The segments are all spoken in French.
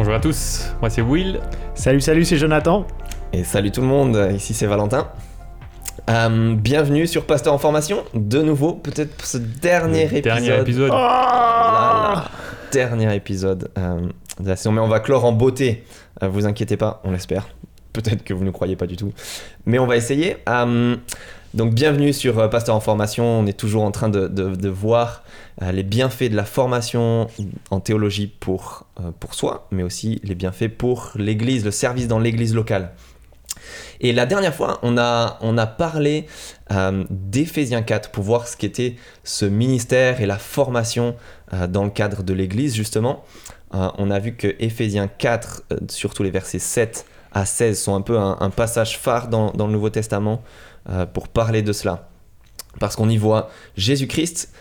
Bonjour à tous, moi c'est Will. Salut, salut, c'est Jonathan. Et salut tout le monde, ici c'est Valentin. Euh, bienvenue sur Pasteur en formation, de nouveau, peut-être pour ce dernier Le épisode. Dernier épisode. Oh Là, là, dernier épisode euh, de la saison. Mais on va clore en beauté, euh, vous inquiétez pas, on l'espère. Peut-être que vous ne croyez pas du tout, mais on va essayer. Euh, donc bienvenue sur euh, Pasteur en formation, on est toujours en train de, voir euh, les bienfaits de la formation en théologie pour, pour soi, mais aussi les bienfaits pour l'Église, le service dans l'Église locale. Et la dernière fois, on a, on a parlé euh, d'Éphésiens 4 pour voir ce qu'était ce ministère et la formation dans le cadre de l'Église, justement. On a vu que Éphésiens 4, euh, surtout les versets 7 à 16, sont un peu un, passage phare dans, le Nouveau Testament euh, pour parler de cela. Parce qu'on y voit Jésus-Christ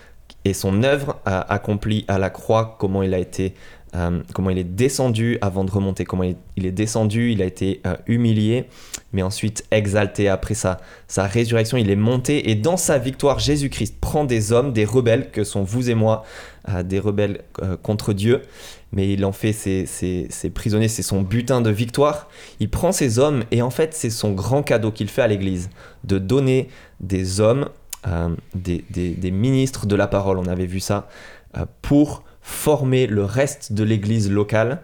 et son œuvre accomplie à la croix, comment il a été, euh, comment il est descendu avant de remonter, comment il, il est descendu, il a été euh, humilié, mais ensuite exalté après sa, sa résurrection, il est monté et dans sa victoire, Jésus-Christ prend des hommes, des rebelles que sont vous et moi, des rebelles contre Dieu, mais il en fait ses, ses- ses prisonniers, c'est son butin de victoire. Il prend ces hommes et en fait c'est son grand cadeau qu'il fait à l'Église, de donner des hommes, euh, des, des- ministres de la parole, on avait vu ça, euh, pour former le reste de l'Église locale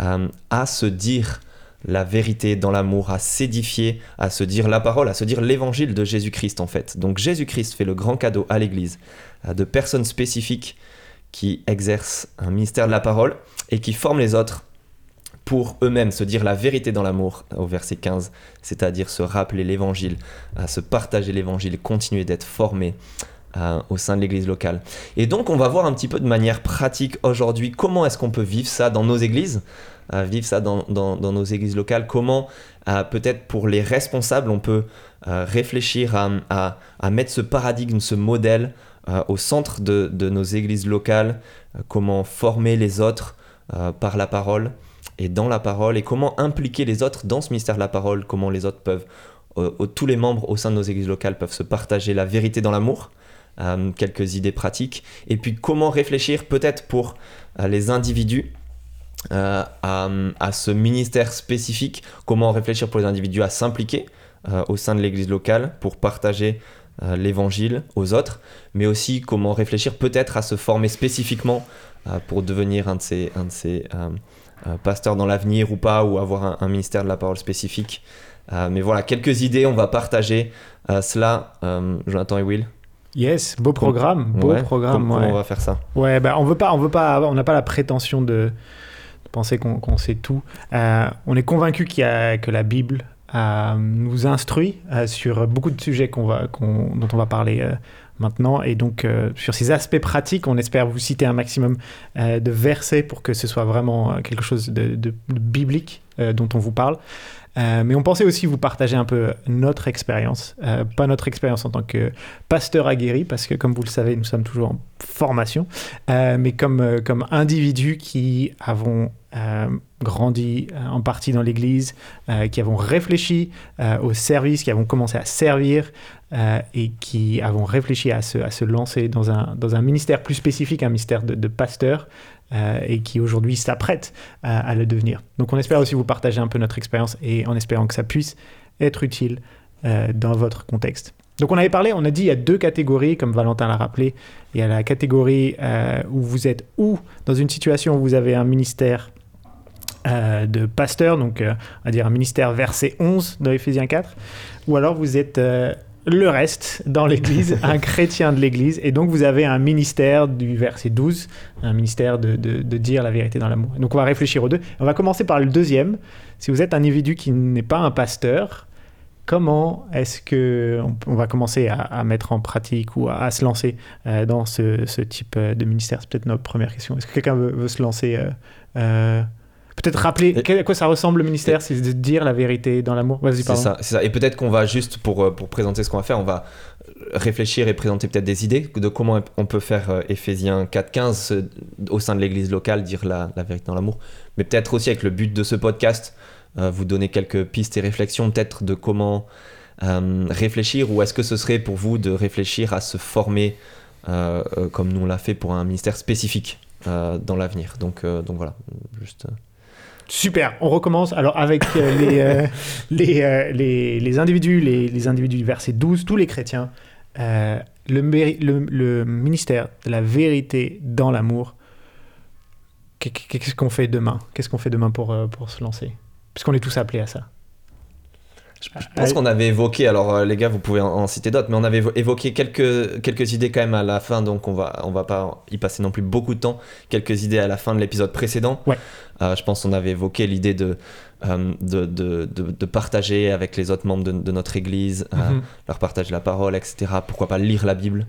euh, à se dire la vérité dans l'amour, à s'édifier, à se dire la parole, à se dire l'évangile de Jésus-Christ en fait. Donc Jésus-Christ fait le grand cadeau à l'Église de personnes spécifiques qui exercent un ministère de la parole et qui forment les autres pour eux-mêmes se dire la vérité dans l'amour au verset 15, c'est-à-dire se rappeler l'évangile, à se partager l'évangile, continuer d'être formés euh, au sein de l'église locale. Et donc on va voir un petit peu de manière pratique aujourd'hui comment est-ce qu'on peut vivre ça dans nos églises, euh, vivre ça dans, dans- nos églises locales, comment euh, peut-être pour les responsables on peut euh, réfléchir à- à mettre ce paradigme, ce modèle euh, au centre de, nos églises locales, euh, comment former les autres euh, par la parole et dans la parole, et comment impliquer les autres dans ce ministère de la parole, comment les autres peuvent, tous les membres au sein de nos églises locales peuvent se partager la vérité dans l'amour, quelques idées pratiques, et puis comment réfléchir peut-être pour les individus à, ce ministère spécifique, comment réfléchir pour les individus à s'impliquer au sein de l'église locale pour partager l'évangile aux autres, mais aussi comment réfléchir peut-être à se former spécifiquement euh, pour devenir un de ces, un de ces euh, euh, pasteurs dans l'avenir ou pas, ou avoir un, un ministère de la parole spécifique. Euh, mais voilà, quelques idées, on va partager euh, cela, euh, Jonathan et Will. Yes, beau programme, beau Ouais, programme. com- comment ouais. on va faire ça? Ouais, bah on veut pas, on veut pas, on n'a pas la prétention de, de penser qu'on sait tout. Euh, on est convaincu qu'il y a que la Bible euh, nous instruit euh, sur beaucoup de sujets dont on va parler euh, maintenant, et donc euh, sur ces aspects pratiques, on espère vous citer un maximum de versets pour que ce soit vraiment quelque chose de, biblique dont on vous parle. Euh, mais on pensait aussi vous partager un peu notre expérience, euh, pas notre expérience en tant que pasteur aguerri, parce que comme vous le savez, nous sommes toujours en formation, euh, mais comme, comme individus qui avons grandi en partie dans l'Église, qui avons réfléchi au service, qui avons commencé à servir et qui avons réfléchi à se, à se lancer dans un, dans un ministère plus spécifique, un ministère de pasteur, euh, et qui aujourd'hui s'apprêtent à, le devenir. Donc on espère aussi vous partager un peu notre expérience et en espérant que ça puisse être utile euh, dans votre contexte. Donc on avait parlé, on a dit il y a deux catégories, comme Valentin l'a rappelé. Il y a la catégorie euh, où vous êtes ou dans une situation où vous avez un ministère de pasteur, donc on va dire un ministère verset 11 dans Ephésiens 4, ou alors vous êtes le reste dans l'Église, un chrétien de l'Église, et donc vous avez un ministère du verset 12, un ministère de, de- de dire la vérité dans l'amour. Donc on va réfléchir aux deux. On va commencer par le deuxième. Si vous êtes un individu qui n'est pas un pasteur, comment est-ce que on, on va commencer à, à mettre en pratique ou à, à se lancer euh, dans ce, ce type euh, de ministère? C'est peut-être notre première question. Est-ce que quelqu'un veut, veut se lancer euh, euh, Peut-être rappeler Et- à quoi ça ressemble le ministère, c'est de dire la vérité dans l'amour. Vas-y, C'est pardon. ça, c'est ça. Et peut-être qu'on va juste, pour, euh, pour présenter ce qu'on va faire, on va réfléchir et présenter peut-être des idées de comment on peut faire euh, Éphésiens 4.15 euh, au sein de l'église locale, dire la, la vérité dans l'amour. Mais peut-être aussi avec le but de ce podcast, euh, vous donner quelques pistes et réflexions peut-être de comment euh, réfléchir ou est-ce que ce serait pour vous de réfléchir à se former euh, comme nous on l'a fait pour un ministère spécifique dans l'avenir. Donc, donc voilà, juste... Super, on recommence. Alors avec euh, les, euh, les, euh, les, les individus, les, les individus du verset 12, tous les chrétiens, le, méri- le, le ministère de la vérité dans l'amour, qu'est- qu'est-ce qu'on fait demain? Qu'est-ce qu'on fait demain pour, pour se lancer? Puisqu'on est tous appelés à ça. Je pense qu'on avait évoqué, alors euh, les gars, vous pouvez en, en citer d'autres, mais on avait évo- évoqué quelques, quelques idées quand même à la fin, donc on va, on va pas y passer non plus beaucoup de temps. Quelques idées à la fin de l'épisode précédent. Ouais. Euh, je pense qu'on avait évoqué l'idée de, euh, de, de, de- de partager avec les autres membres de, notre église, euh, Mhm. leur partager la parole, etc. Pourquoi pas lire la Bible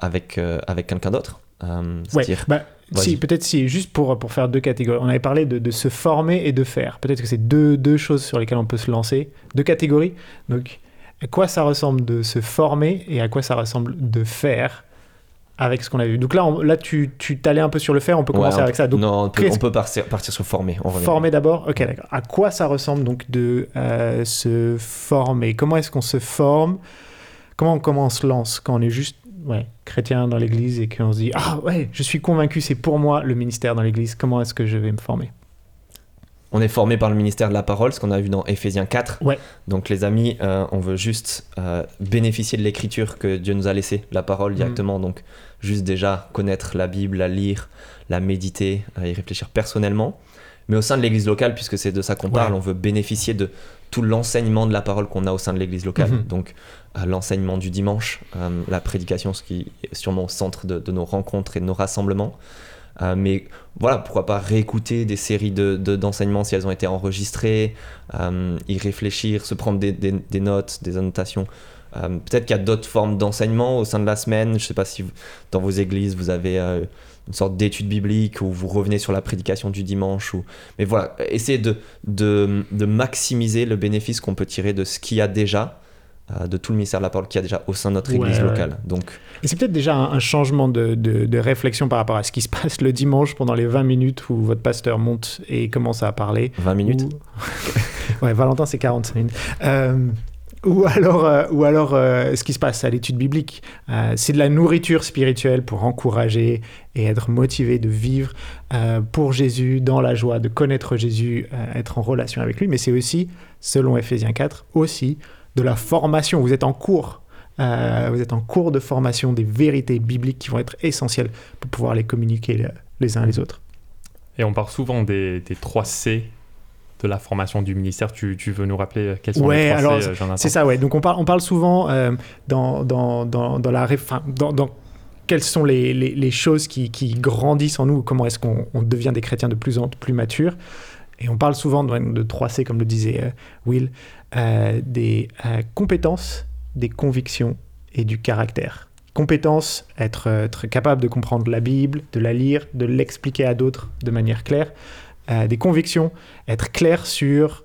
avec, avec quelqu'un d'autre Ouais, bah. Si, peut-être si, juste pour, pour faire deux catégories. On avait parlé de, de se former et de faire. Peut-être que c'est deux, deux choses sur lesquelles on peut se lancer. Deux catégories. Donc, à quoi ça ressemble de se former et à quoi ça ressemble de faire avec ce qu'on a vu? Donc là, on- là tu, tu t'allais un peu sur le faire, on peut Ouais, commencer on- avec ça. Donc, non, on peut, qu'est-ce- on peut partir, partir sur former. on former d'abord? Ok, d'accord. À quoi ça ressemble donc de euh, se former? Comment est-ce qu'on se forme? Comment, comment on se lance quand on est juste ouais, chrétien dans l'église et qu'on se dit Ah ouais, je suis convaincu, c'est pour moi le ministère dans l'église, comment est-ce que je vais me former? On est formé par le ministère de la parole, ce qu'on a vu dans Éphésiens 4. Ouais. Donc les amis, euh, on veut juste euh, bénéficier de l'écriture que Dieu nous a laissée, la parole directement. Donc juste déjà connaître la Bible, la lire, la méditer, euh, y réfléchir personnellement. Mais au sein de l'église locale, puisque c'est de ça qu'on Ouais. parle, on veut bénéficier de tout l'enseignement de la parole qu'on a au sein de l'église locale. Mhm. Donc euh, l'enseignement du dimanche, euh, la prédication, ce qui est sûrement au centre de, de nos rencontres et de nos rassemblements. Euh, mais voilà, pourquoi pas réécouter des séries de, de- d'enseignements si elles ont été enregistrées, y réfléchir, se prendre des, des- des notes, des annotations. Peut-être qu'il y a d'autres formes d'enseignement au sein de la semaine. Je ne sais pas si vous- dans vos églises vous avez une sorte d'étude biblique ou vous revenez sur la prédication du dimanche. Ou... Mais voilà, essayez de, de, de maximiser le bénéfice qu'on peut tirer de ce qu'il y a déjà, euh, de tout le ministère de la parole qu'il y a déjà au sein de notre église ouais. locale. Donc, Et c'est peut-être déjà un, un changement de, de- de réflexion par rapport à ce qui se passe le dimanche pendant les 20 minutes où votre pasteur monte et commence à parler. 20 minutes. Ou- ouais, Valentin, c'est 45 minutes. Euh, ou alors, euh, ou alors euh, ce qui se passe à l'étude biblique. Euh, c'est de la nourriture spirituelle pour encourager et être motivé de vivre pour Jésus, dans la joie, de connaître Jésus, être en relation avec lui. Mais c'est aussi, selon Éphésiens 4, aussi de la formation. Vous êtes en cours. Vous êtes en cours de formation des vérités bibliques qui vont être essentielles pour pouvoir les communiquer les uns les autres. Et on parle souvent des, des 3 C de la formation du ministère. Tu, tu veux nous rappeler quels sont Ouais, les 3 alors, euh, C'est ça, ouais. Donc on parle, on parle souvent euh, dans, dans, dans, dans la enfin, dans, dans quelles sont les, les, les choses qui, qui grandissent en nous, comment est-ce qu'on on devient des chrétiens de plus en plus matures. Et on parle souvent de, de 3C, comme le disait euh, Will, euh, des euh, compétences, des convictions et du caractère. Compétences, être, euh, être capable de comprendre la Bible, de la lire, de l'expliquer à d'autres de manière claire. Euh, des convictions, être clair sur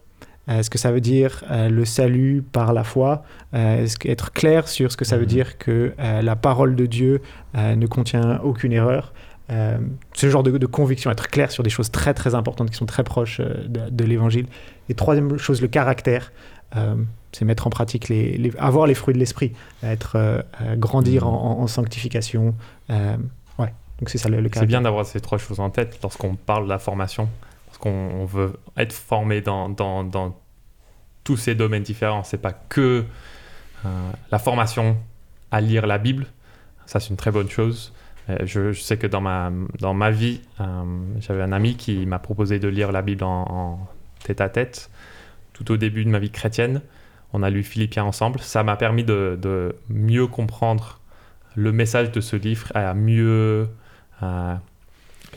euh, ce que ça veut dire euh, le salut par la foi, euh, être clair sur ce que ça veut dire que euh, la parole de Dieu euh, ne contient aucune erreur. Euh, ce genre de, de conviction, être clair sur des choses très très importantes qui sont très proches euh, de, de l'évangile. Et troisième chose, le caractère, euh, c'est mettre en pratique, les, les- avoir les fruits de l'esprit, être, euh, euh, grandir Mhm. en, en- en sanctification. Euh, ouais, donc c'est ça le, le C'est bien d'avoir ces trois choses en tête lorsqu'on parle de la formation, qu'on on veut être formé dans, tous ces domaines différents. C'est pas que euh, la formation à lire la Bible, ça c'est une très bonne chose. Euh, je, sais que dans ma, dans ma vie, euh, j'avais un ami qui m'a proposé de lire la Bible en, tête à tête, tout au début de ma vie chrétienne. On a lu Philippiens ensemble. Ça m'a permis de, mieux comprendre le message de ce livre, à mieux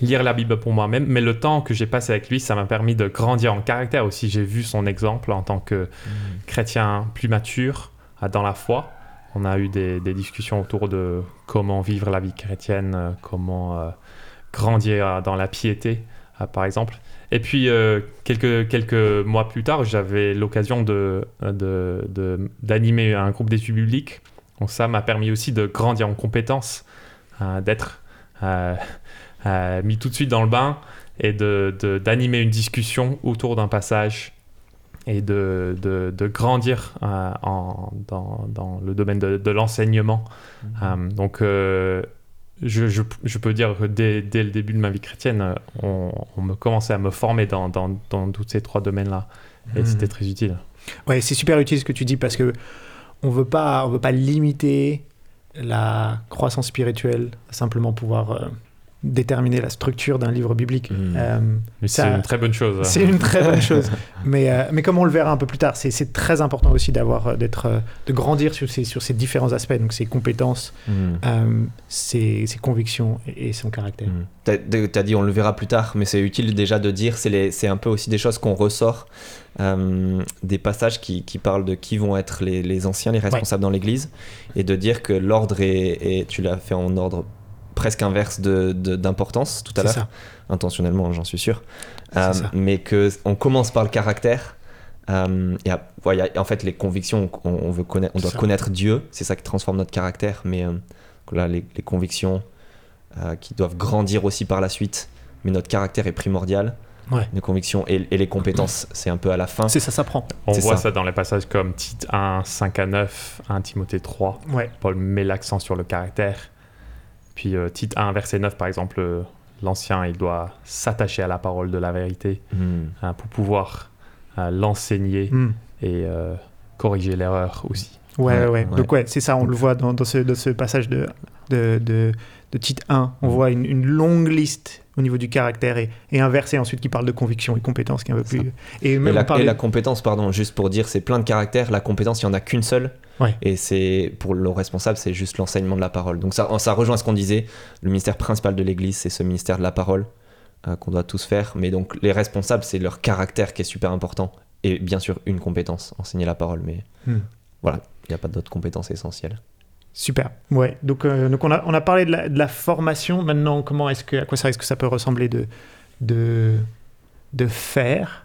lire la Bible pour moi-même. Mais le temps que j'ai passé avec lui, ça m'a permis de grandir en caractère aussi. J'ai vu son exemple en tant que chrétien plus mature euh, dans la foi. On a eu des, des discussions autour de comment vivre la vie chrétienne, euh, comment euh, grandir dans la piété, par exemple. Et puis, euh, quelques, quelques mois plus tard, j'avais l'occasion de, de- de- d'animer un groupe d'études bibliques. Donc ça m'a permis aussi de grandir en compétences, euh, d'être mis tout de suite dans le bain et de, de- d'animer une discussion autour d'un passage et de, de, de grandir euh, en- dans, dans le domaine de, de l'enseignement. Euh, donc, euh, je, je, je peux dire que dès, dès le début de ma vie chrétienne, on, on me commençait à me former dans, dans, dans tous ces trois domaines-là. Et Mhm. c'était très utile. Ouais, c'est super utile ce que tu dis parce que on veut pas, on veut pas limiter la croissance spirituelle à simplement pouvoir déterminer la structure d'un livre biblique. Mhm. Euh, c'est une très bonne chose. c'est une très bonne chose. Mais, euh, mais comme on le verra un peu plus tard, c'est- c'est très important aussi d'avoir, euh, d'être, de grandir sur ces, sur ces différents aspects, donc ses compétences, Mm. euh, ses, ses convictions et, et son caractère. Mm. T'as t'as dit on le verra plus tard, mais c'est utile déjà de dire, c'est les- c'est un peu aussi des choses qu'on ressort, euh, des passages qui, qui parlent de qui vont être les, les anciens, les responsables dans l'Église, et de dire que l'ordre est, est- tu l'as fait en ordre presque inverse de- de- d'importance tout à l'heure, intentionnellement j'en suis sûr, Euh, mais que on commence par le caractère. euh, et à- ouais, y a- en fait, les convictions, on, on veut connaître, on doit Ça. connaître Dieu, c'est ça qui transforme notre caractère, mais euh, là, les, les convictions euh, qui doivent grandir aussi par la suite, mais notre caractère est primordial. Ouais. Les convictions et, et les compétences, c'est un peu à la fin. C'est ça, ça prend. On voit ça. ça. dans les passages comme Tite 1, 5 à 9, 1 Timothée 3. Ouais. Paul met l'accent sur le caractère. Puis euh, Tite 1, verset 9, par exemple, euh, l'ancien, il doit s'attacher à la parole de la vérité Hmm. hein, pour pouvoir euh, l'enseigner Mm. et euh, corriger l'erreur aussi. Ouais, Ouais, ouais, ouais. Donc, ouais, c'est ça, on le voit dans, dans ce, dans ce passage de, de, de, de titre 1. On Mhm. voit une, une longue liste au niveau du caractère et, et un verset ensuite qui parle de conviction et compétence qui est un peu plus. Et Et même la, on parlait- et la compétence, pardon, juste pour dire, c'est plein de caractères. La compétence, il n'y en a qu'une seule. Ouais. Et c'est pour le responsable, c'est juste l'enseignement de la parole. Donc ça, ça rejoint ce qu'on disait. Le ministère principal de l'Église, c'est ce ministère de la parole euh, qu'on doit tous faire. Mais donc les responsables, c'est leur caractère qui est super important. Et bien sûr, une compétence, enseigner la parole. Mais Hmm. voilà, il n'y a pas d'autres compétences essentielles. Super. Ouais. Donc, euh, donc on, a, on a parlé de la, de la formation. Maintenant, comment est-ce que, à quoi ça est-ce que ça peut ressembler de, de, de faire?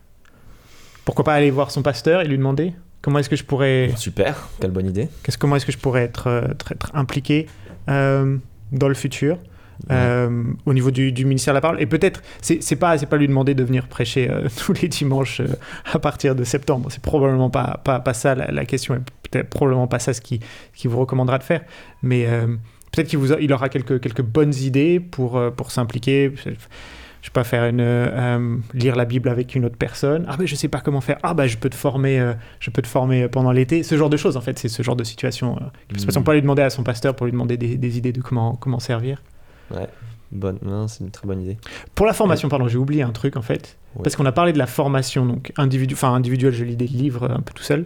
Pourquoi pas aller voir son pasteur et lui demander? Comment est-ce que je pourrais Super, quelle bonne idée. Qu'est-ce, comment est-ce que je pourrais être, euh, être, être impliqué euh, dans le futur? Euh, au niveau du, du ministère de la parole Et peut-être, c'est, pas, pas lui demander de venir prêcher euh, tous les dimanches euh, à partir de septembre. C'est probablement pas, pas, pas ça la, la question, et peut-être probablement pas ça ce qui, qui vous recommandera de faire. Mais peut-être qu'il il aura quelques, quelques bonnes idées pour, pour s'impliquer. Je sais pas, faire une, lire la Bible avec une autre personne. Ah ben je sais pas comment faire. Ah ben je peux te former, je peux te former pendant l'été. Ce genre de choses en fait, c'est ce genre de situation. euh, qui peut se passer. Mm. On peut aller demander à son pasteur pour lui demander des, des idées de comment, comment servir. Ouais, bonne, non, c'est une très bonne idée. Pour la formation, pardon, j'ai oublié un truc en fait. Ouais. Parce qu'on a parlé de la formation, donc individu, enfin individuelle, je lis des livres un peu tout seul.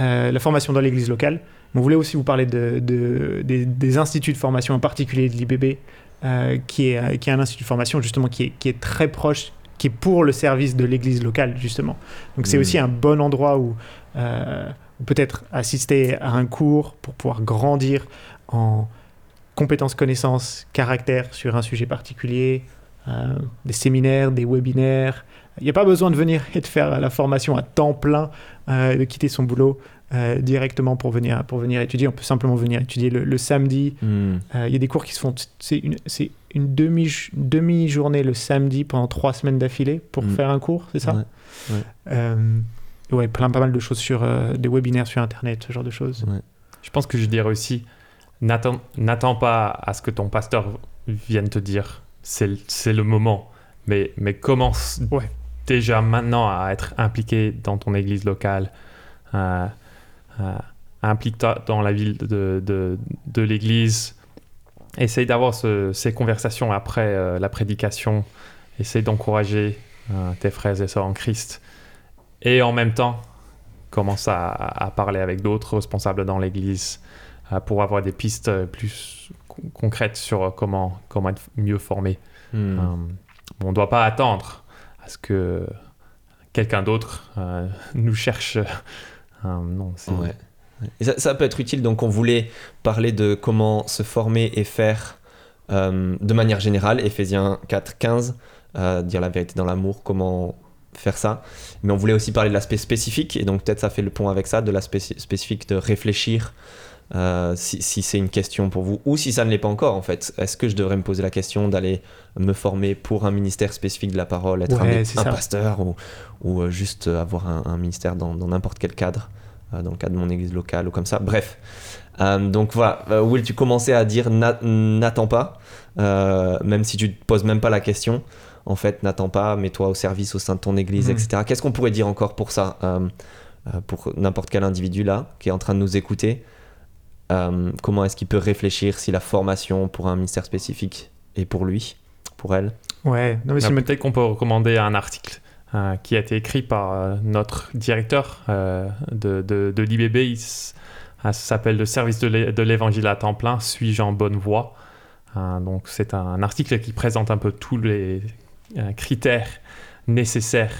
Euh, la formation dans l'église locale. Mais on voulait aussi vous parler de, de- des, des instituts de formation, en particulier de l'IBB, euh, qui, est, euh, qui est un institut de formation justement qui est, qui est très proche, qui est pour le service de l'église locale justement. Donc c'est Mm. aussi un bon endroit où, euh, où peut-être assister à un cours pour pouvoir grandir en compétences, connaissances, caractère sur un sujet particulier, euh, des séminaires, des webinaires. Il n'y a pas besoin de venir et de faire la formation à temps plein, euh, de quitter son boulot euh, directement pour venir, pour venir étudier. On peut simplement venir étudier le, le samedi. Hmm. Euh, Il y a des cours qui se font, c'est une, une demi, demi-journée le samedi pendant trois semaines d'affilée pour Mm. faire un cours, c'est ça? Ouais, ouais. Euh, ouais, plein, pas mal de choses sur euh, des webinaires sur Internet, ce genre de choses. Je pense que je dirais aussi, n'attends pas à ce que ton pasteur vienne te dire, c'est le- moment, mais, mais commence Ouais. déjà maintenant à être impliqué dans ton église locale, euh, euh, implique-toi dans la ville de, de, de l'église, essaye d'avoir ce- ces conversations après euh, la prédication, essaye d'encourager euh, tes frères et sœurs en Christ, et en même temps, commence à, à parler avec d'autres responsables dans l'église pour avoir des pistes euh, plus con- concrètes sur euh, comment, comment être mieux formé. Hmm. Euh, on ne doit pas attendre à ce que quelqu'un d'autre euh, nous cherche. Euh, non, c'est- Ouais. Et ça, ça peut être utile. Donc, on voulait parler de comment se former et faire euh, de manière générale. Ephésiens 4, 15, euh, dire la vérité dans l'amour, comment faire ça. Mais on voulait aussi parler de l'aspect spécifique. Et donc, peut-être ça fait le pont avec ça, de l'aspect spécifique de réfléchir. Euh, si, si c'est une question pour vous ou si ça ne l'est pas encore en fait est-ce que je devrais me poser la question d'aller me former pour un ministère spécifique de la parole être Ouais, un, pasteur ou, ou euh, juste avoir un, un ministère dans n'importe quel cadre euh, dans le cadre de mon église locale ou comme ça. Bref, Euh, donc voilà, Will, tu commençais à dire n'a- n'attends pas, même si tu te poses même pas la question. En fait, n'attends pas, mets-toi au service au sein de ton église, etc. Qu'est-ce qu'on pourrait dire encore pour ça Pour n'importe quel individu là qui est en train de nous écouter, euh, comment est-ce qu'il peut réfléchir si la formation pour un ministère spécifique est pour lui, pour elle? Ouais, non, mais c'est Peut-être qu'on peut recommander un article euh, qui a été écrit par euh, notre directeur euh, de, de, de l'IBB. Il euh, s'appelle Le service de l'é- de l'évangile à temps plein, suis-je en bonne voie? Euh, Donc c'est un article qui présente un peu tous les euh, critères nécessaires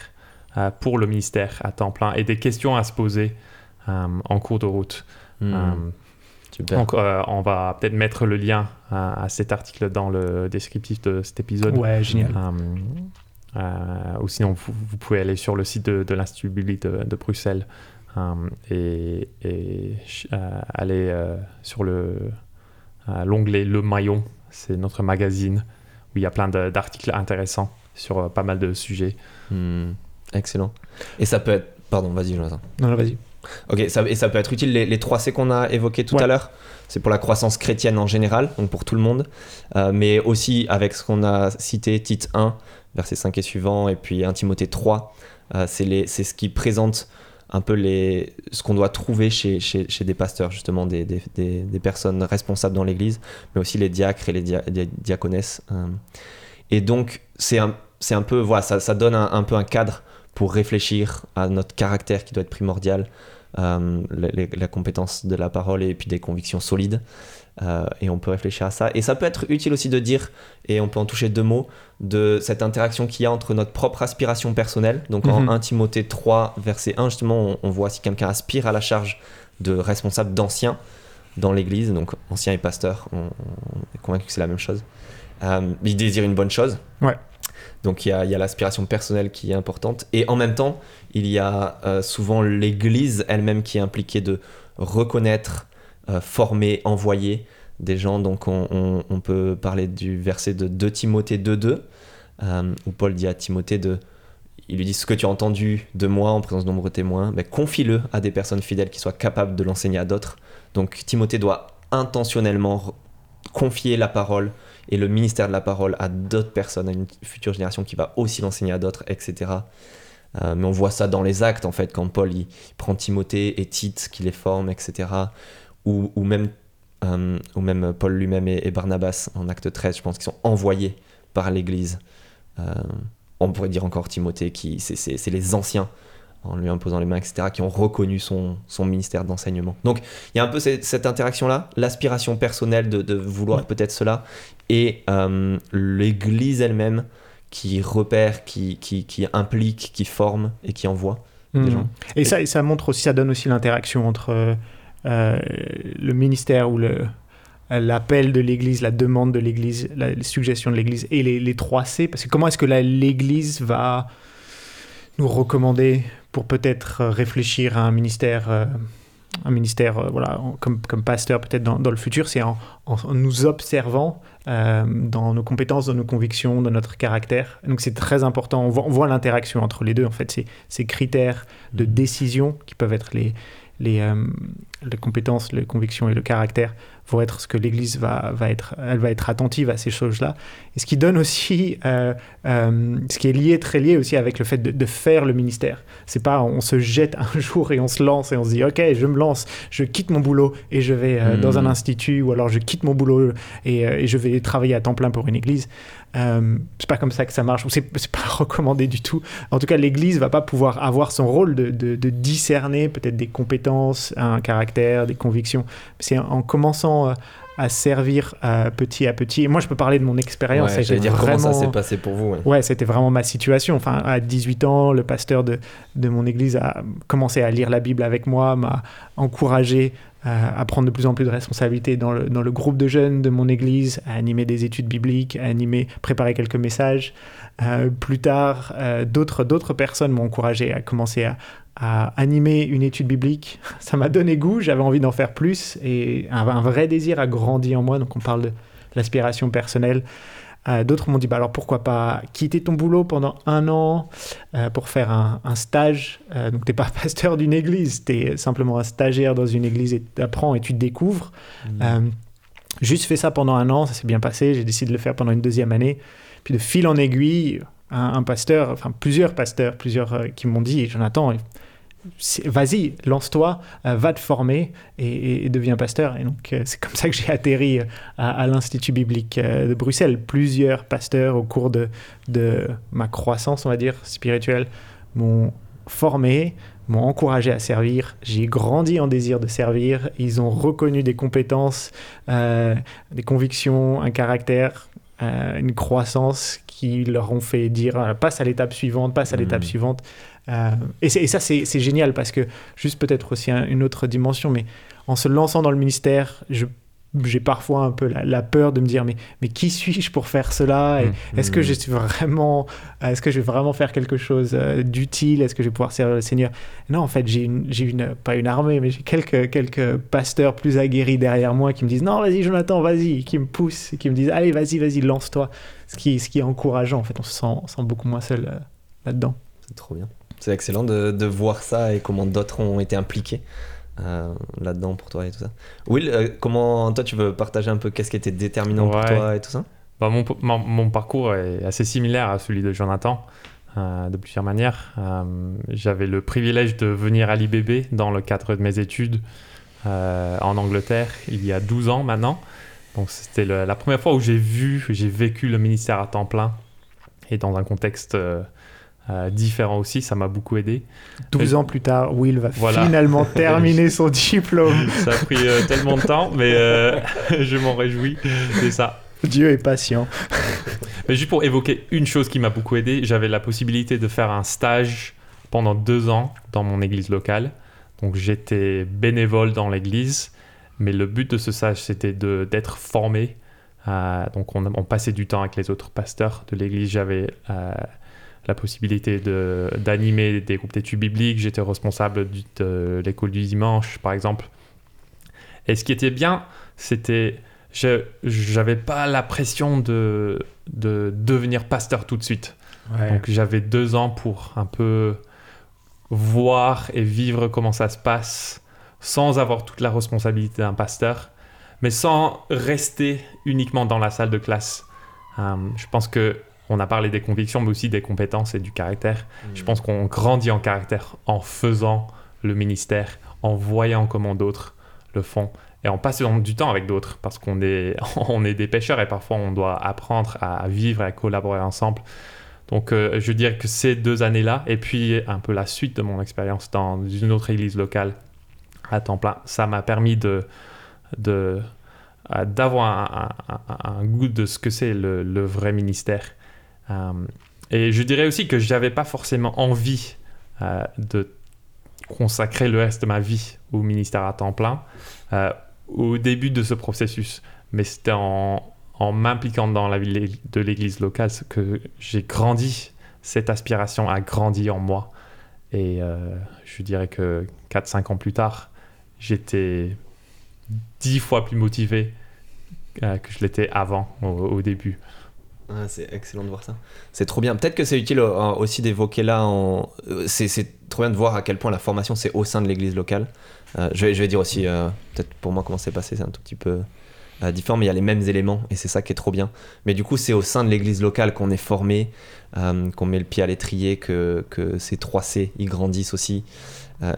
euh, pour le ministère à temps plein et des questions à se poser euh, en cours de route. Hmm, Euh, Super. donc euh, on va peut-être mettre le lien à, à cet article dans le descriptif de cet épisode. Ouais, génial. Euh, euh, ou sinon, vous, vous pouvez aller sur le site de, de l'Institut biblique de, de Bruxelles euh, et, et, euh, aller euh, sur le, euh, l'onglet Le Maillon. C'est notre magazine où il y a plein d'articles intéressants sur pas mal de sujets. Hmm, Excellent. Et ça peut être. Pardon, vas-y, Jonathan. Non, non, vas-y. Ok, ça, et ça peut être utile, les, les 3 C qu'on a évoqués tout Ouais. à l'heure, c'est pour la croissance chrétienne en général, donc pour tout le monde, euh, mais aussi avec ce qu'on a cité, Tite 1, verset 5 et suivant, et puis 1 Timothée 3, euh, c'est ce qui présente un peu les, ce qu'on doit trouver chez, chez, chez des pasteurs, justement, des, des, des- des personnes responsables dans l'Église, mais aussi les diacres et les dia- dia- diaconesses. euh. Et donc, c'est un, un peu, voilà, ça, ça donne un, un peu un cadre pour réfléchir à notre caractère qui doit être primordial, euh, la, la- la compétence de la parole et puis des convictions solides. Euh, et on peut réfléchir à ça. Et ça peut être utile aussi de dire, et on peut en toucher deux mots, de cette interaction qu'il y a entre notre propre aspiration personnelle. Donc en 1 Timothée 3, verset 1, justement, on, on voit si quelqu'un aspire à la charge de responsable d'ancien dans l'Église, donc ancien et pasteur, on, on est convaincu que c'est la même chose. Euh, il désire une bonne chose. Ouais. Donc il y a, l'aspiration personnelle qui est importante. Et en même temps, il y a euh, souvent l'Église elle-même qui est impliquée de reconnaître, euh, former, envoyer des gens. Donc on, peut parler du verset de 2 Timothée 2.2, euh, où Paul dit à Timothée de... Il lui dit ce que tu as entendu de moi en présence de nombreux témoins, ben, confie-le à des personnes fidèles qui soient capables de l'enseigner à d'autres. Donc Timothée doit intentionnellement confier la parole et le ministère de la parole à d'autres personnes, à une future génération qui va aussi l'enseigner à d'autres, etc. Euh, mais on voit ça dans les actes, en fait, quand Paul prend Timothée et Tite, qui les forme, etc. Ou, ou même, euh, ou même Paul lui-même et, Barnabas, en acte 13, je pense, qui sont envoyés par l'Église. Euh, on pourrait dire encore Timothée, qui c'est les anciens, en lui imposant les mains, etc., qui ont reconnu son, son ministère d'enseignement. Donc il y a un peu cette, cette interaction-là, l'aspiration personnelle de, de vouloir Ouais. peut-être cela, et euh, l'Église elle-même qui repère, qui, qui, qui implique, qui forme et qui envoie des Mhm. gens. Et ça, et ça montre aussi, ça donne aussi l'interaction entre euh, le ministère ou le l'appel de l'Église, la demande de l'Église, la les suggestions de l'Église et les, les 3 C. Parce que comment est-ce que l'Église va nous recommander pour peut-être euh, réfléchir à un ministère, euh, un ministère euh, voilà, comme, comme pasteur peut-être dans, dans le futur, c'est en, en- nous observant euh, dans nos compétences, dans nos convictions, dans notre caractère. Donc c'est très important. On voit, on voit l'interaction entre les deux. En fait, ces, ces critères de Mhm. décision qui peuvent être les, les, euh, les compétences, les convictions et le caractère vont être ce que l'Église va, va être. Elle va être attentive à ces choses-là. Et ce qui donne aussi, euh, euh, ce qui est lié, très lié aussi avec le fait de, de faire le ministère. C'est pas on se jette un jour et on se lance et on se dit ok je me lance, je quitte mon boulot et je vais dans un institut ou alors je quitte mon boulot et, et je vais travailler à temps plein pour une église. Euh, c'est pas comme ça que ça marche ou c'est pas recommandé du tout. En tout cas, l'Église va pas pouvoir avoir son rôle de, de- de discerner peut-être des compétences, un caractère, des convictions. C'est en commençant euh, à servir euh, petit à petit. Et moi, je peux parler de mon expérience. Ouais, j'allais dire comment ça s'est passé pour vous. ouais. Ouais, c'était vraiment ma situation. Enfin, à 18 ans, le pasteur de, de mon église a commencé à lire la Bible avec moi, m'a encouragé à prendre de plus en plus de responsabilités dans le, dans le groupe de jeunes de mon église, à animer des études bibliques, à animer, préparer quelques messages. Euh, plus tard, euh, d'autres, d'autres personnes m'ont encouragé à commencer à, animer une étude biblique. Ça m'a donné goût, j'avais envie d'en faire plus et un, un vrai désir a grandi en moi. Donc on parle de l'aspiration personnelle. Euh, D'autres m'ont dit, bah alors pourquoi pas quitter ton boulot pendant un an euh, pour faire un, un stage. Euh, donc, tu n'es pas pasteur d'une église, tu es simplement un stagiaire dans une église et tu apprends et tu découvres. Mm. Euh, juste fait ça pendant un an, ça s'est bien passé. J'ai décidé de le faire pendant une deuxième année. Puis de fil en aiguille, un, un pasteur, enfin plusieurs pasteurs, plusieurs qui m'ont dit, Jonathan, vas-y, lance-toi, euh, va te former et, et- deviens pasteur. Et donc euh, c'est comme ça que j'ai atterri euh, à, à l'Institut biblique de Bruxelles. Plusieurs pasteurs au cours de, de ma croissance, on va dire, spirituelle, m'ont formé, m'ont encouragé à servir. J'ai grandi en désir de servir. Ils ont reconnu des compétences, euh, des convictions, un caractère, euh, une croissance qui leur ont fait dire passe à l'étape suivante, passe à l'étape Mhm. suivante. Euh, et, ça, c'est génial parce que, juste peut-être aussi un- une autre dimension, mais en se lançant dans le ministère, j'ai parfois un peu la, la peur de me dire mais, mais qui suis-je pour faire cela Et Mm. Est-ce que Mm. je suis vraiment, est-ce que je vais vraiment faire quelque chose euh, d'utile? Est-ce que je vais pouvoir servir le Seigneur? Non, en fait, j'ai une, pas une armée, mais j'ai quelques, quelques pasteurs plus aguerris derrière moi qui me disent non, vas-y, Jonathan, vas-y, qui me poussent, qui me disent allez, vas-y, vas-y, lance-toi. Ce qui, ce qui est encourageant, en fait, on se sent, on se sent beaucoup moins seul euh, là-dedans. C'est trop bien. C'est excellent de, de voir ça et comment d'autres ont été impliqués euh, là-dedans pour toi et tout ça. Will, euh, comment toi tu veux partager un peu qu'est-ce qui était déterminant pour toi et tout ça? Bah, mon, mon- mon parcours est assez similaire à celui de Jonathan, euh, de plusieurs manières. J'avais le privilège de venir à l'IBB dans le cadre de mes études en Angleterre il y a 12 ans maintenant. Donc c'était la première fois où j'ai vu, j'ai vécu le ministère à temps plein et dans un contexte euh, euh, différent aussi, ça m'a beaucoup aidé. 12 Et- ans plus tard, Will va Voilà. finalement terminer son diplôme. Ça a pris euh, tellement de temps, mais euh, je m'en réjouis. C'est ça. Dieu est patient. Mais juste pour évoquer une chose qui m'a beaucoup aidé, j'avais la possibilité de faire un stage pendant deux ans dans mon église locale. Donc j'étais bénévole dans l'église, mais le but de ce stage c'était d'être formé. Donc on, on passait du temps avec les autres pasteurs de l'église. J'avais la possibilité de- d'animer des groupes d'études bibliques. J'étais responsable du- de l'école du dimanche, par exemple. Et ce qui était bien, c'était je j'avais pas la pression de, de devenir pasteur tout de suite. Donc j'avais deux ans pour un peu voir et vivre comment ça se passe sans avoir toute la responsabilité d'un pasteur, mais sans rester uniquement dans la salle de classe. Euh, je pense que on a parlé des convictions, mais aussi des compétences et du caractère. Je pense qu'on grandit en caractère en faisant le ministère, en voyant comment d'autres le font et en passant du temps avec d'autres parce qu'on est, on est des pêcheurs et parfois on doit apprendre à vivre et à collaborer ensemble. Donc euh, je dirais que ces deux années-là et puis un peu la suite de mon expérience dans une autre église locale à temps plein, ça m'a permis de, de, euh, d'avoir un, un- un goût de ce que c'est le, le vrai ministère. Euh, et je dirais aussi que j'avais pas forcément envie euh, de consacrer le reste de ma vie au ministère à temps plein euh, au début de ce processus. Mais c'était en, m'impliquant dans la vie de l'église locale que j'ai grandi, cette aspiration a grandi en moi. Et je dirais que 4-5 ans plus tard, j'étais dix fois plus motivé que je l'étais avant, au début. Ah, c'est excellent de voir ça. C'est trop bien. Peut-être que c'est utile euh, aussi d'évoquer là. En... euh, C'est, trop bien de voir à quel point la formation c'est au sein de l'église locale. Euh, je, vais, dire aussi, peut-être pour moi, comment c'est passé, c'est un tout petit peu différent, mais il y a les mêmes éléments et c'est ça qui est trop bien. Mais du coup, c'est au sein de l'église locale qu'on est formé, qu'on met le pied à l'étrier, que, ces 3C ils grandissent aussi.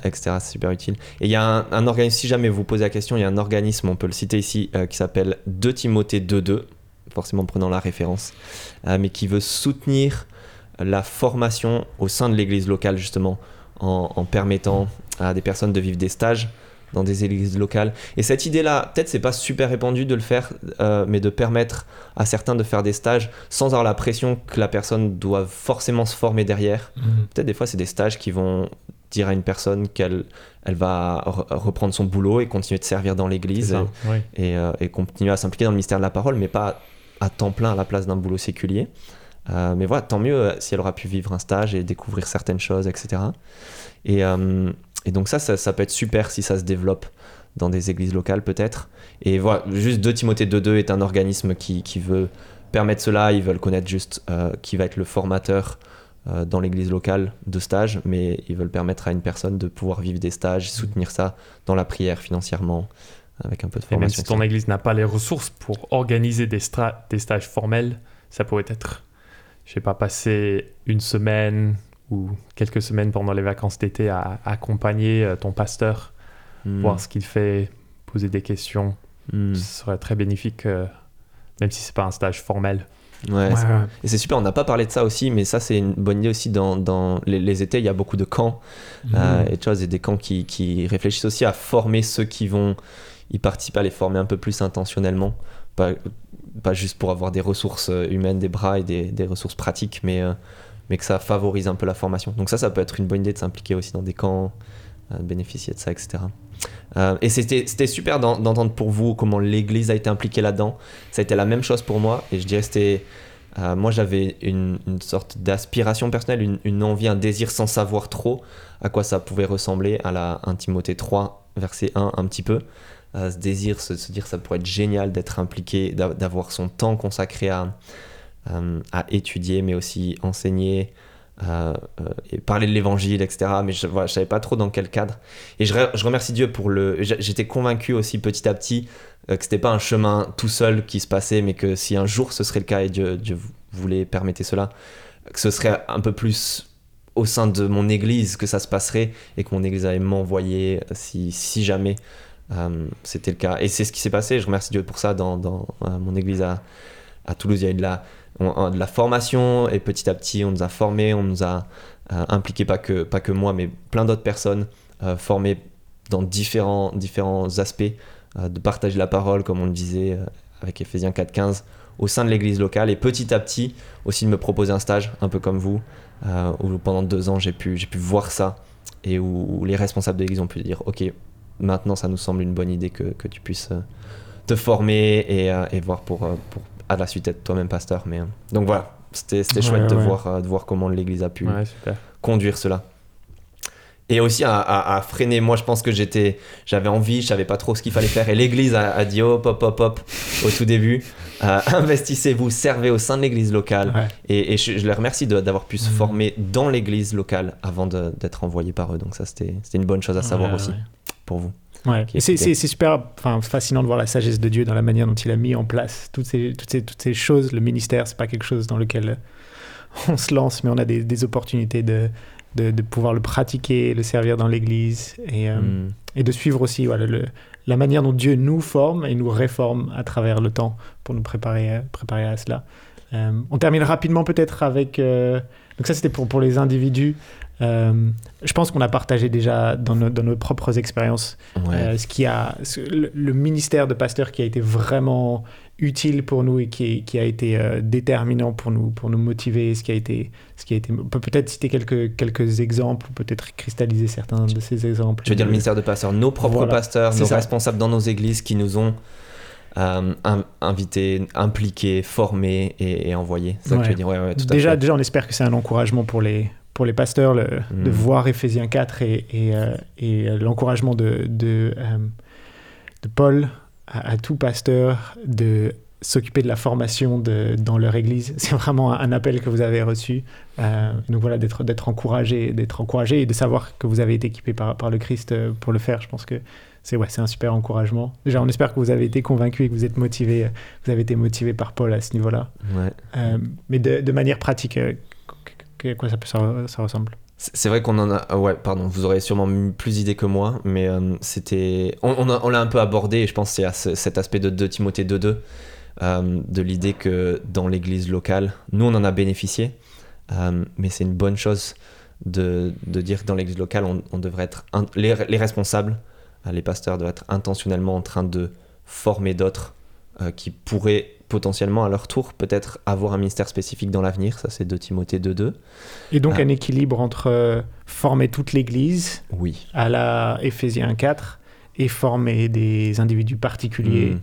etc. C'est super utile. Et il y a un, organisme, si jamais vous posez la question, il y a un organisme, on peut le citer ici, qui s'appelle 2 Timothée 2.2, forcément prenant la référence, euh, mais qui veut soutenir la formation au sein de l'église locale, justement, en, en permettant à des personnes de vivre des stages dans des églises locales. Et cette idée-là, peut-être c'est pas super répandu de le faire, euh, mais de permettre à certains de faire des stages sans avoir la pression que la personne doit forcément se former derrière. Peut-être des fois c'est des stages qui vont dire à une personne qu'elle elle va re- reprendre son boulot et continuer de servir dans l'église oui. et, euh, et continuer à s'impliquer dans le mystère de la parole, mais pas à temps plein à la place d'un boulot séculier. Euh, mais voilà, tant mieux euh, si elle aura pu vivre un stage et découvrir certaines choses, etc. Et, euh, et donc ça, ça, peut être super si ça se développe dans des églises locales peut-être. Et voilà, juste 2 Timothée 2.2 est un organisme qui, veut permettre cela, ils veulent connaître juste qui va être le formateur dans l'église locale de stage, mais ils veulent permettre à une personne de pouvoir vivre des stages, soutenir ça dans la prière financièrement, avec un peu de Et même formation. si ton église n'a pas les ressources pour organiser des, stra- des stages formels, ça pourrait être, je sais pas, passer une semaine ou quelques semaines pendant les vacances d'été à, à accompagner euh, ton pasteur, Hmm. voir ce qu'il fait, poser des questions. Hmm. Ce serait très bénéfique, euh, même si c'est pas un stage formel. Ouais. Et c'est super, on n'a pas parlé de ça aussi, mais ça c'est une bonne idée aussi dans, dans les, les étés, il y a beaucoup de camps euh, et choses, et des camps qui, qui réfléchissent aussi à former ceux qui vont y participer, à les former un peu plus intentionnellement, pas, pas juste pour avoir des ressources euh, humaines, des bras et des, des ressources pratiques, mais, euh, mais que ça favorise un peu la formation. Donc ça, ça peut être une bonne idée de s'impliquer aussi dans des camps, euh, de bénéficier de ça, etc. Et c'était super d'en- d'entendre pour vous comment l'Église a été impliquée là-dedans. Ça a été la même chose pour moi, et je dirais que c'était... moi, j'avais une, une sorte d'aspiration personnelle, une, une envie, un désir sans savoir trop à quoi ça pouvait ressembler à la 1 Timothée 3, verset 1, un petit peu. Euh, ce désir, se, se dire ça pourrait être génial d'être impliqué, d'a- d'avoir son temps consacré à, euh, étudier, mais aussi enseigner, euh, parler de l'évangile, etc. Mais je ne savais pas trop dans quel cadre. Et je, re- je remercie Dieu pour le. J'étais convaincu aussi petit à petit euh, que c'était pas un chemin tout seul qui se passait, mais que si un jour ce serait le cas et Dieu, voulait permettre cela, que ce serait un peu plus au sein de mon église que ça se passerait et que mon église allait m'envoyer si jamais euh, c'était le cas. Et c'est ce qui s'est passé. Je remercie Dieu pour ça. Dans, euh, mon église à, Toulouse, il y a eu de la, formation et petit à petit, on nous a formés, on nous a euh, impliqués, pas que, pas que moi, mais plein d'autres personnes euh, formées dans différents, différents aspects de partager la parole, comme on le disait avec Ephésiens 4.15, au sein de l'église locale et petit à petit aussi de me proposer un stage, un peu comme vous, où pendant deux ans j'ai pu, j'ai pu voir ça et où, où les responsables de l'église ont pu dire ok, maintenant ça nous semble une bonne idée que, que tu puisses euh, te former et, euh, et voir pour, euh, pour à la suite être toi-même pasteur. Mais, donc voilà, c'était, Ouais, chouette de, voir, de voir comment l'église a pu Ouais, conduire cela. Et aussi à, à- à freiner, moi je pense que j'étais, j'avais envie, je savais pas trop ce qu'il fallait faire. Et l'église a, a dit hop, hop, hop, hop, au tout début, euh, investissez-vous, servez au sein de l'église locale. Et, et je, je les remercie d'avoir pu se Mhm. former dans l'église locale avant d'être envoyé par eux. Donc ça c'était c'était une bonne chose à savoir aussi. Pour vous. Ouais. C'est super fascinant de voir la sagesse de Dieu dans la manière dont il a mis en place toutes ces, toutes ces, toutes ces choses. Le ministère, c'est pas quelque chose dans lequel on se lance, mais on a des, des opportunités de, de, de pouvoir le pratiquer, le servir dans l'Église et, euh, Mm. et de suivre aussi voilà, le, la manière dont Dieu nous forme et nous réforme à travers le temps pour nous préparer, à- préparer à cela. Euh, on termine rapidement peut-être avec... euh, donc ça c'était pour, pour les individus. Euh, je pense qu'on a partagé déjà dans nos, dans nos propres expériences Ouais. euh, ce qui a, ce- le, le ministère de pasteur qui a été vraiment utile pour nous et qui, qui a été euh, déterminant pour nous, pour nous motiver, ce qui a été, ce qui a été, on peut peut-être citer quelques, quelques exemples, ou peut-être cristalliser certains de ces exemples. Tu veux dire le ministère de pasteurs, nos propres Voilà, pasteurs, nos ça. responsables dans nos églises qui nous ont euh, in- invités, impliqués, formés et, et envoyés. C'est ça que tu veux dire Ouais, ouais, tout à déjà, fait. déjà, on espère que c'est un encouragement pour les, pour les pasteurs le- Mm. de voir Éphésiens 4 et, et, euh, et, euh, l'encouragement de, de, euh, de Paul à, à tout pasteur de s'occuper de la formation de, dans leur église. C'est vraiment un, appel que vous avez reçu. Donc voilà, d'être, d'être encouragé, d'être encouragé et de savoir que vous avez été équipé par, par le Christ pour le faire. Je pense que c'est, ouais, un super encouragement. Déjà, on espère que vous avez été convaincu et que vous êtes motivé, vous avez été motivé par Paul à ce niveau-là. Ouais. Euh, mais de, de manière pratique, euh, que- quoi ça, peut, ça, ça ressemble? C'est vrai qu'on en a. Ouais, pardon, vous aurez sûrement plus d'idées que moi, mais euh, c'était. On, l'a un peu abordé, et je pense que c'est à ce- cet aspect de 2 Timothée 2.2, euh, de l'idée que dans l'église locale, nous on en a bénéficié, euh, mais c'est une bonne chose de, de dire que dans l'église locale, on, on devrait être. les, les responsables, euh, les pasteurs doivent être intentionnellement en train de former d'autres euh, qui pourraient potentiellement à leur tour peut-être avoir un ministère spécifique dans l'avenir, ça c'est 2 Timothée 2.2. Et donc Ah. un équilibre entre euh, former toute l'Église Oui. à la Éphésiens 4 et former des individus particuliers Mm,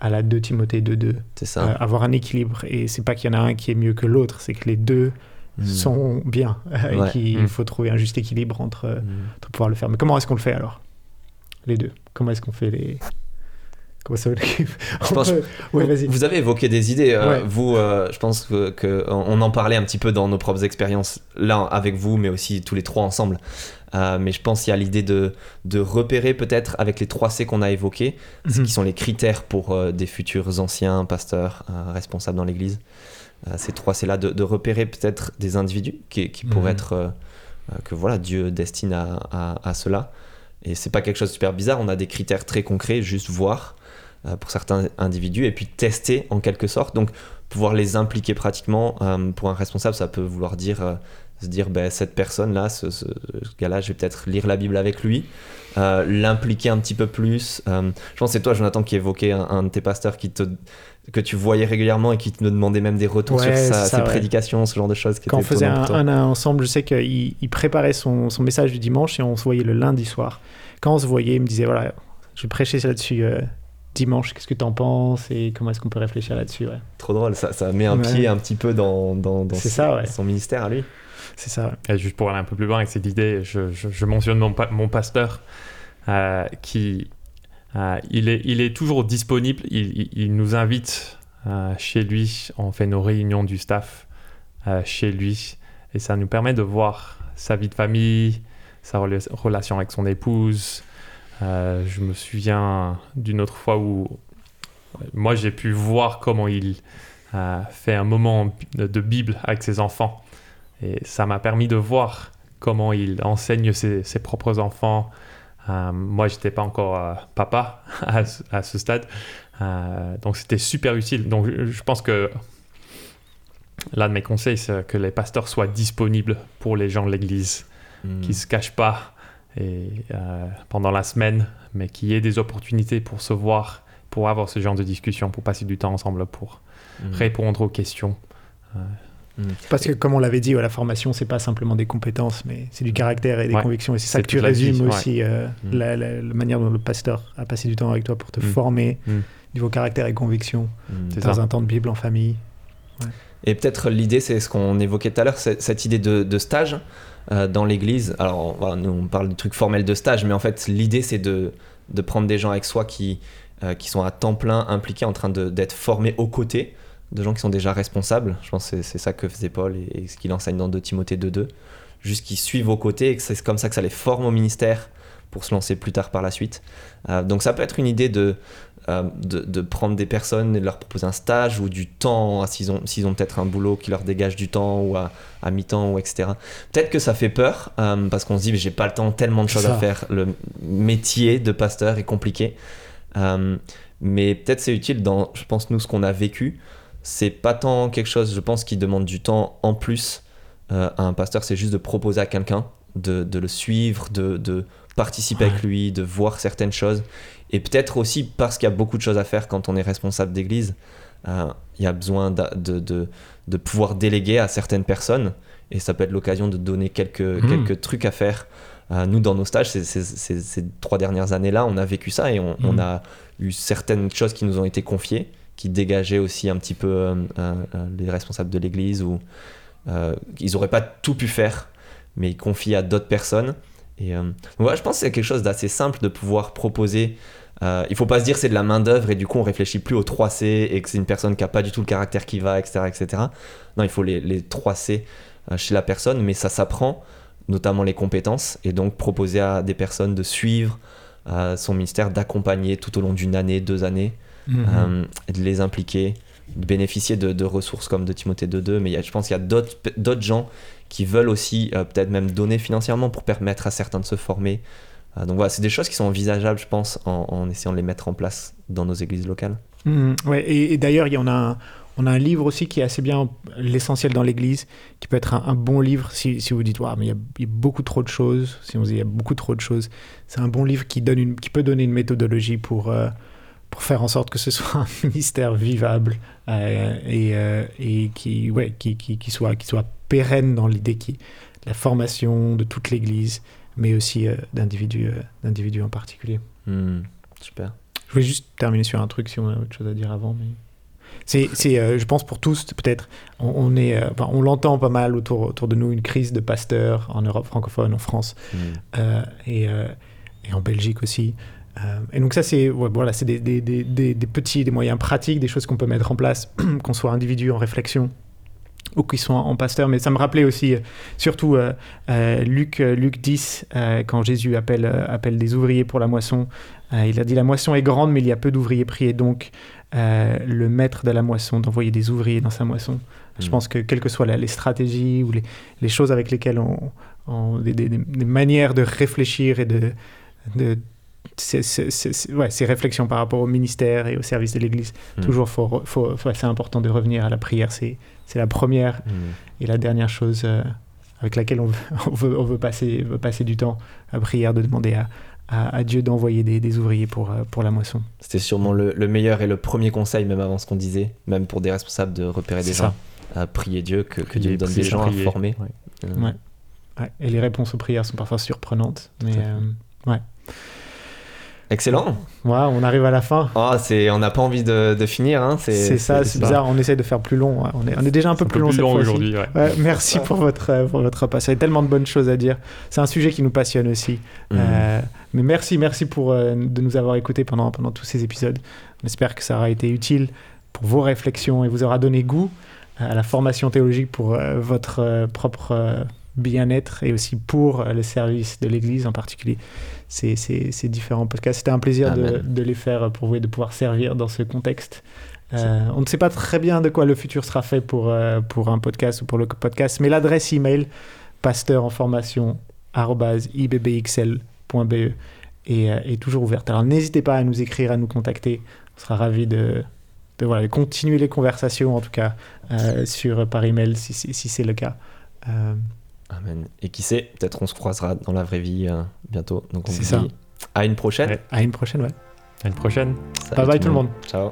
à la 2 Timothée 2.2. c'est ça. Euh, avoir un équilibre. Et c'est pas qu'il y en a un qui est mieux que l'autre, c'est que les deux Mm. sont bien. euh, Ouais. Et qu'il Mm. faut trouver un juste équilibre entre, entre pouvoir le faire. Mais comment est-ce qu'on le fait alors? Les deux. Comment est-ce qu'on fait les... Comment ça Je pense- vas-y. Vous avez évoqué des idées. euh, Ouais. Vous, euh, je pense que, que on en parlait un petit peu dans nos propres expériences, là avec vous, mais aussi tous les trois ensemble. Euh, mais je pense qu'il y a l'idée de, de repérer peut-être avec les 3 C qu'on a évoqués, ce Mhm. qui sont les critères pour euh, des futurs anciens pasteurs euh, responsables dans l'Église. Euh, ces 3 C là, de, de repérer peut-être des individus qui, qui pourraient Mhm. être euh, euh, que voilà Dieu destine à, à- à cela. Et c'est pas quelque chose de super bizarre. On a des critères très concrets, juste voir euh, pour certains individus et puis tester en quelque sorte. Donc pouvoir les impliquer pratiquement euh, pour un responsable, ça peut vouloir dire euh, se dire ben, cette personne là, ce, ce- ce gars-là, je vais peut-être lire la Bible avec lui, euh, l'impliquer un petit peu plus. Euh, je pense que c'est toi, Jonathan, qui évoquait un, un de tes pasteurs qui te que tu voyais régulièrement et qui te demandait même des retours Ouais, sur sa- ça, ses ouais. prédications, ce genre de choses. Qui Quand on faisait un, un ensemble, je sais qu'il il préparait son, son message du dimanche et on se voyait le lundi soir. Quand on se voyait, il me disait voilà, je vais prêcher là-dessus euh, dimanche, qu'est-ce que tu en penses et comment est-ce qu'on peut réfléchir là-dessus ouais. Trop drôle, ça, ça met un Ouais. pied un petit peu dans, dans, son- ça, ouais. son ministère à lui. C'est ça. juste pour aller un peu plus loin avec cette idée, je, mentionne mon, pa- mon pasteur euh, qui euh, il, est, toujours disponible. Il, nous invite euh, chez lui. On fait nos réunions du staff chez lui et ça nous permet de voir sa vie de famille, sa rela- relation avec son épouse. Je me souviens d'une autre fois où moi j'ai pu voir comment il fait un moment de Bible avec ses enfants. Et ça m'a permis de voir comment il enseigne ses, ses propres enfants. Euh, moi, j'étais pas encore euh, papa à, ce- à ce stade. Euh, donc, c'était super utile. Donc, je, je pense que l'un de mes conseils, c'est que les pasteurs soient disponibles pour les gens de l'Église, Mm. qui se cachent pas et, pendant la semaine, mais qu'il y ait des opportunités pour se voir, pour avoir ce genre de discussion, pour passer du temps ensemble, pour Mm. répondre aux questions. Parce que comme on l'avait dit, ouais, la formation, c'est pas simplement des compétences, mais c'est du caractère et des Ouais. convictions. Et c'est ça que tu vie, résumes ouais. aussi, euh, Mm. la, la- la manière dont le pasteur a passé du temps avec toi pour te Mm. former, Mm. niveau caractère et conviction, Mm. C'est dans ça. un temps de Bible en famille. Et peut-être l'idée, c'est ce qu'on évoquait tout à l'heure, cette idée de, de stage euh, dans l'église. Alors, voilà, nous, on parle du truc formel de stage, mais en fait, l'idée, c'est de, de prendre des gens avec soi qui, euh, qui sont à temps plein impliqués, en train d'être formés aux côtés de gens qui sont déjà responsables. Je pense que c'est- ça que faisait Paul et, et ce qu'il enseigne dans 2 Timothée 2.2. Juste qu'ils suivent aux côtés et que c'est comme ça que ça les forme au ministère pour se lancer plus tard par la suite. Euh, donc, ça peut être une idée de, euh, de, de prendre des personnes et de leur proposer un stage ou du temps, s'ils ont, ont peut-être un boulot qui leur dégage du temps ou à, à mi-temps ou etc. Peut-être que ça fait peur euh, parce qu'on se dit mais j'ai pas le temps, tellement de choses Ça. à faire. Le métier de pasteur est compliqué. Mais peut-être c'est utile dans, je pense, nous, ce qu'on a vécu. C'est pas tant quelque chose, je pense, qui demande du temps en plus euh, à un pasteur, c'est juste de proposer à quelqu'un de, de le suivre, de, de participer avec lui, de voir certaines choses. Et peut-être aussi parce qu'il y a beaucoup de choses à faire quand on est responsable d'église, euh, il y a besoin de, de, de pouvoir déléguer à certaines personnes. Et ça peut être l'occasion de donner quelques, Mhm. quelques trucs à faire. Euh, nous, dans nos stages, ces, ces- ces- ces trois dernières années-là, on a vécu ça et on, on Mhm. a eu certaines choses qui nous ont été confiées, qui dégageaient aussi un petit peu euh, euh, euh, les responsables de l'église ou ils n'auraient pas tout pu faire, mais ils confient à d'autres personnes. Et euh, je pense que c'est quelque chose d'assez simple de pouvoir proposer. Euh, il faut pas se dire c'est de la main d'œuvre et du coup on réfléchit plus aux 3 C et que c'est une personne qui a pas du tout le caractère qui va, etc., etc. Non, il faut les, les 3 C euh, chez la personne, mais ça s'apprend, notamment les compétences, et donc proposer à des personnes de suivre son ministère, d'accompagner tout au long d'une année, deux années, Euh, de les impliquer, de bénéficier de, ressources comme de Timothée 2.2, mais y a- je pense qu'il y a d'autres gens qui veulent aussi euh, peut-être même donner financièrement pour permettre à certains de se former. Euh, donc voilà, c'est des choses qui sont envisageables, je pense, en, essayant de les mettre en place dans nos églises locales. Ouais, et, d'ailleurs, il a on a un livre aussi qui est assez bien l'essentiel dans l'Église, qui peut être un, bon livre si, vous dites Ouah, mais il y, a, beaucoup trop de choses. Si on dit il y a beaucoup trop de choses, c'est un bon livre qui donne une, qui peut donner une méthodologie pour pour faire en sorte que ce soit un ministère vivable euh, et, euh, et qui ouais qui, qui, qui soit qui soit pérenne dans l'idée qui la formation de toute l'Église, mais aussi euh, d'individus d'individus en particulier. Hmm, super. Je voulais juste terminer sur un truc si on a autre chose à dire avant. Mais... C'est, euh, je pense pour tous, peut-être, on, on est, euh, enfin, on l'entend pas mal autour, autour de nous, une crise de pasteurs en Europe francophone, en France Hmm. euh, et, et en Belgique aussi. Euh, et donc ça, c'est ouais, voilà, c'est des, des, des, des, des petits, des moyens pratiques, des choses qu'on peut mettre en place, qu'on soit individu en réflexion ou qui sont en pasteur. Mais ça me rappelait aussi, euh, surtout euh, euh, Luc, euh, Luc 10, euh, quand Jésus appelle, appelle des ouvriers pour la moisson. Il a dit La moisson est grande, mais il y a peu d'ouvriers pris. Et donc, le maître de la moisson d'envoyer des ouvriers dans sa moisson. Je Mm. pense que quelles que soient la- les stratégies ou les, les choses avec lesquelles on. on- des, des- des manières de réfléchir et de. de ces, ces- ces- ouais, ces réflexions par rapport au ministère et au service de l'Église. Mm. Toujours, faut, faut, faut- c'est important de revenir à la prière. C'est, c'est la première Mm. et la dernière chose euh, avec laquelle on veut, on veut, on veut passer, veut passer du temps, la prière, de demander à, à, à Dieu d'envoyer des, des ouvriers pour, euh, pour la moisson. C'était sûrement le, le meilleur et le premier conseil, même avant ce qu'on disait, même pour des responsables de repérer des gens, à prier Dieu, que, que Dieu nous donne des gens prier. à former. Ouais. Euh, Ouais. Ouais, Et les réponses aux prières sont parfois surprenantes. Mais à fait. Excellent. ouais, on arrive à la fin. Ah, c'est, on n'a pas envie de, de finir. Hein. C'est, ça, c'est bizarre. On essaie de faire plus long. ouais. On, est, on est déjà un peu Un plus long aujourd'hui. ouais. Ouais, merci pour votre, pour votre repas. Il y a tellement de bonnes choses à dire. C'est un sujet qui nous passionne aussi. Mm. Euh, mais merci, merci pour, euh, de nous avoir écoutés pendant, pendant tous ces épisodes. On espère que ça aura été utile pour vos réflexions et vous aura donné goût à la formation théologique pour euh, votre euh, propre euh, bien-être et aussi pour euh, le service de l'Église en particulier. Ces, ces, ces différents podcasts. C'était un plaisir de, les faire pour vous et de pouvoir servir dans ce contexte. Euh, on ne sait pas très bien de quoi le futur sera fait pour, euh, pour un podcast ou pour le podcast, mais l'adresse email pasteur en formation ibbxl.be est, euh, est toujours ouverte. Alors n'hésitez pas à nous écrire, à nous contacter. On sera ravis de, de, voilà, continuer les conversations, en tout cas, euh, sur, par email si, si, si c'est le cas. Amen. Et qui sait, peut-être on se croisera dans la vraie vie euh, bientôt. Donc on vous ça. dit à une prochaine. Ouais. à une prochaine, ouais. À une prochaine. Salut Bye bye tout le monde. Ciao.